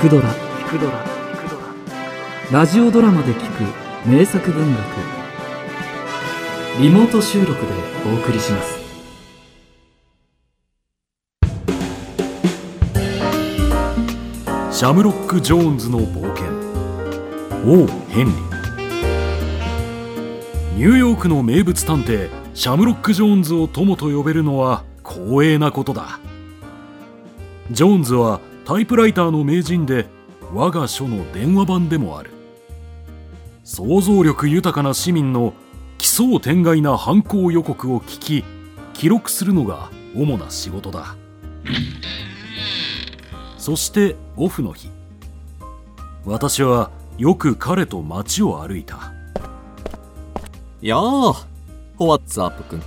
くドラ」ラジオドラマで聞く名作文学。リモート収録でお送りします。シャムロック・ジョーンズの冒険。王ヘンリー。ニューヨークの名物探偵シャムロック・ジョーンズを友と呼べるのは光栄なことだ。ジョーンズはタイプライターの名人で我が書の電話版でもある。想像力豊かな市民の奇想天外な犯行予告を聞き記録するのが主な仕事だ。そしてオフの日。私はよく彼と街を歩いた。やあホワッツアップ君。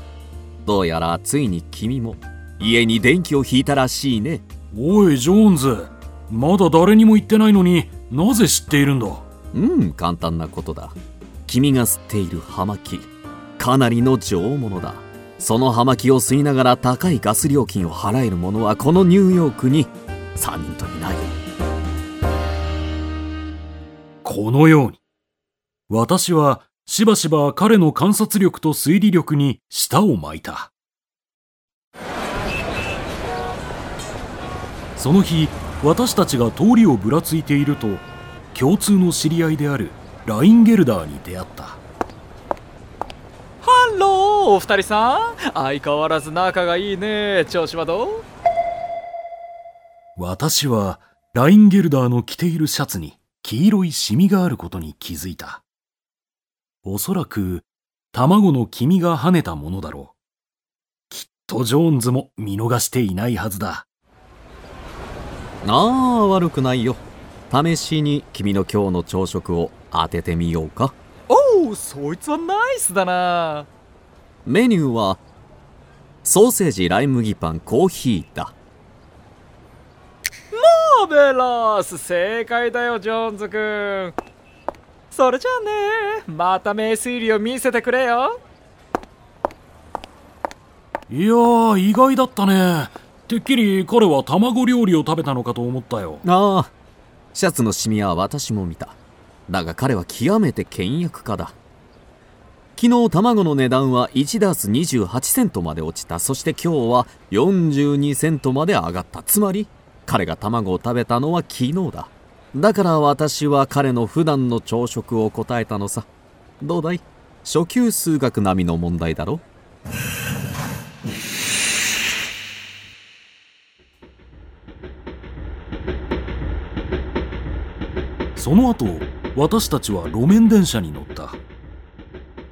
どうやらついに君も家に電気を引いたらしいね。おいジョーンズ。まだ誰にも言ってないのになぜ知っているんだ？うん簡単なことだ。君が吸っている葉巻。かなりの上物だ。その葉巻を吸いながら高いガス料金を払える者はこのニューヨークに3人といない。このように。私はしばしば彼の観察力と推理力に舌を巻いたその日私たちが通りをぶらついていると共通の知り合いであるラインゲルダーに出会った。ハローお二人さん。相変わらず仲がいいね。調子はどう？私はラインゲルダーの着ているシャツに黄色いシミがあることに気づいた。おそらく卵の黄身が跳ねたものだろう。きっとジョーンズも見逃していないはずだああ悪くないよ。試しに君の今日の朝食を当ててみようか。おおそいつはナイスだな。メニューはソーセージライ麦パンコーヒーだ。マーベラス正解だよジョーンズ君それじゃあねまた名推理を見せてくれよ。いやー意外だったねてっきり彼は卵料理を食べたのかと思ったよ。ああシャツのシミは私も見た。だが彼は極めて倹約家だ。昨日卵の値段は1ダース28セントまで落ちた。そして今日は42セントまで上がった。つまり彼が卵を食べたのは昨日だ。だから私は彼の普段の朝食を答えたのさ。どうだい？初級数学並みの問題だろ？その後私たちは路面電車に乗った。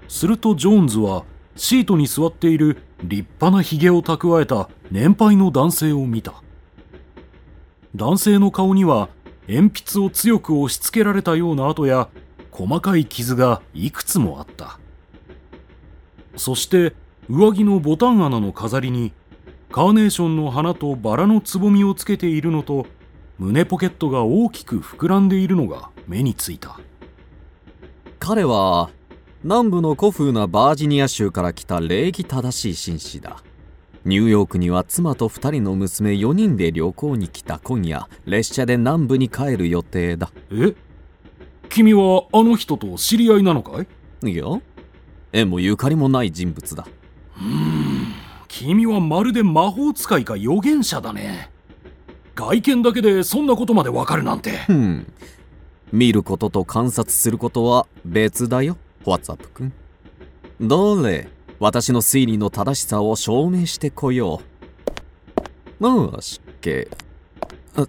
するとジョーンズはシートに座っている立派なひげを蓄えた年配の男性を見た。男性の顔には鉛筆を強く押し付けられたような跡や細かい傷がいくつもあった。そして上着のボタン穴の飾りにカーネーションの花とバラのつぼみをつけているのと胸ポケットが大きく膨らんでいるのが目についた。彼は南部の古風なバージニア州から来た礼儀正しい紳士だ。ニューヨークには妻と2人の娘4人で旅行に来た今夜列車で南部に帰る予定だ。え？君はあの人と知り合いなのかい？いや縁もゆかりもない人物だ。うーん君はまるで魔法使いか預言者だね外見だけでそんなことまでわかるなんて。ふん見ることと観察することは別だよホワッツアップ君。どれ私の推理の正しさを証明してこよう。よし OK 通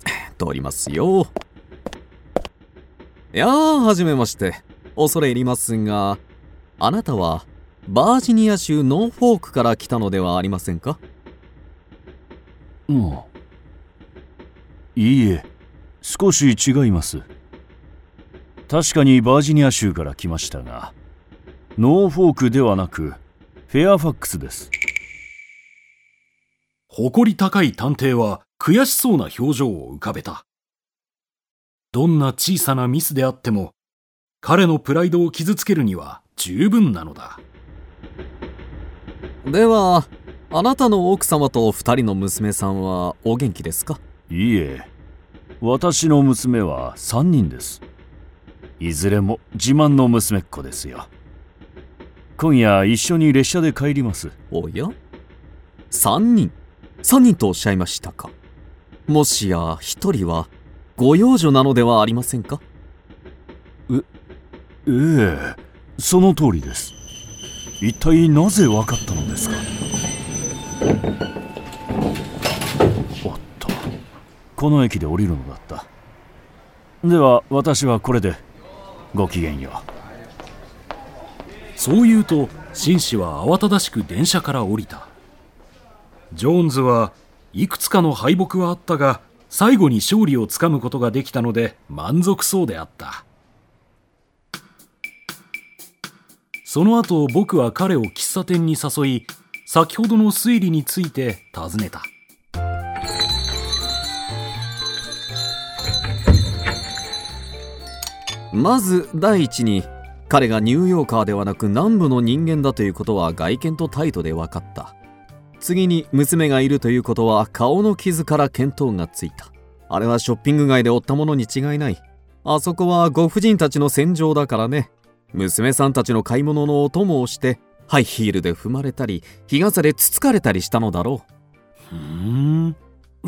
りますよ。いやーはじめまして。恐れ入りますがあなたはバージニア州ノーフォークから来たのではありませんか？うんいいえ少し違います。確かにバージニア州から来ましたがノーフォークではなくフェアファックスです。誇り高い探偵は悔しそうな表情を浮かべた。どんな小さなミスであっても彼のプライドを傷つけるには十分なのだ。ではあなたの奥様と二人の娘さんはお元気ですか？いいえ。私の娘は3人です。いずれも自慢の娘っ子ですよ。今夜一緒に列車で帰ります。おや？3人？3人とおっしゃいましたか。もしや1人はご養女なのではありませんか？ええその通りです。一体なぜ分かったのですかおっとこの駅で降りるのだった。では私はこれでごきげんよう。そう言うと紳士は慌ただしく電車から降りた。ジョーンズはいくつかの敗北はあったが最後に勝利をつかむことができたので満足そうであった。その後僕は彼を喫茶店に誘い先ほどの推理について尋ねた。まず第一に彼がニューヨーカーではなく南部の人間だということは外見と態度で分かった。次に娘がいるということは顔の傷から見当がついた。あれはショッピング街で追ったものに違いない。あそこはご婦人たちの戦場だからね。娘さんたちの買い物のお供をしてハイヒールで踏まれたり日傘でつつかれたりしたのだろう。ふん。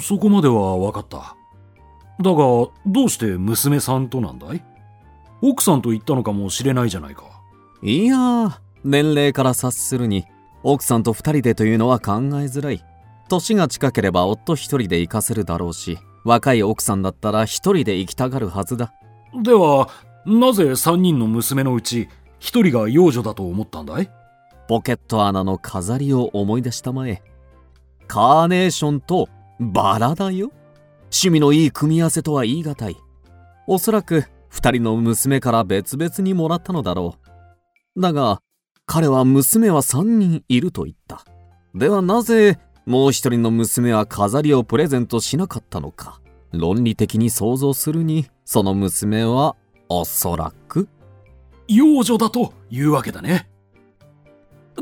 そこまでは分かった。だがどうして娘さんとなんだい？奥さんと言ったのかもしれないじゃないか。いや年齢から察するに奥さんと2人でというのは考えづらい。年が近ければ夫1人で行かせるだろうし若い奥さんだったら1人で行きたがるはずだ。ではなぜ3人の娘のうち1人が幼女だと思ったんだい？ポケット穴の飾りを思い出したまえ。カーネーションとバラだよ。趣味のいい組み合わせとは言い難い。おそらく2人の娘から別々にもらったのだろう。だが彼は娘は3人いると言った。ではなぜもう一人の娘は飾りをプレゼントしなかったのか論理的に想像するにその娘はおそらく。幼女だというわけだね。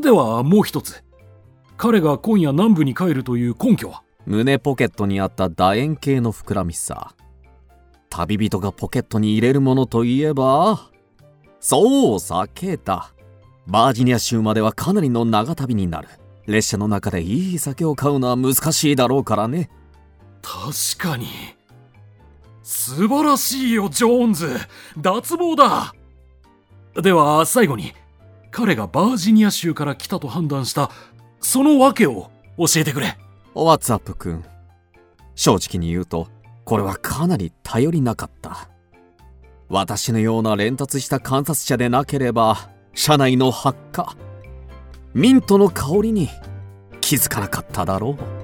ではもう一つ。彼が今夜南部に帰るという根拠は？胸ポケットにあった楕円形の膨らみさ旅人がポケットに入れるものといえばそう酒だ。バージニア州まではかなりの長旅になる。列車の中でいい酒を買うのは難しいだろうからね。確かに。素晴らしいよジョーンズ。脱帽だ。では最後に彼がバージニア州から来たと判断したその訳を教えてくれ。ワッツアップ君。正直に言うとこれはかなり頼りなかった。私のような連達した観察者でなければ車内の発火ミントの香りに気づかなかっただろう。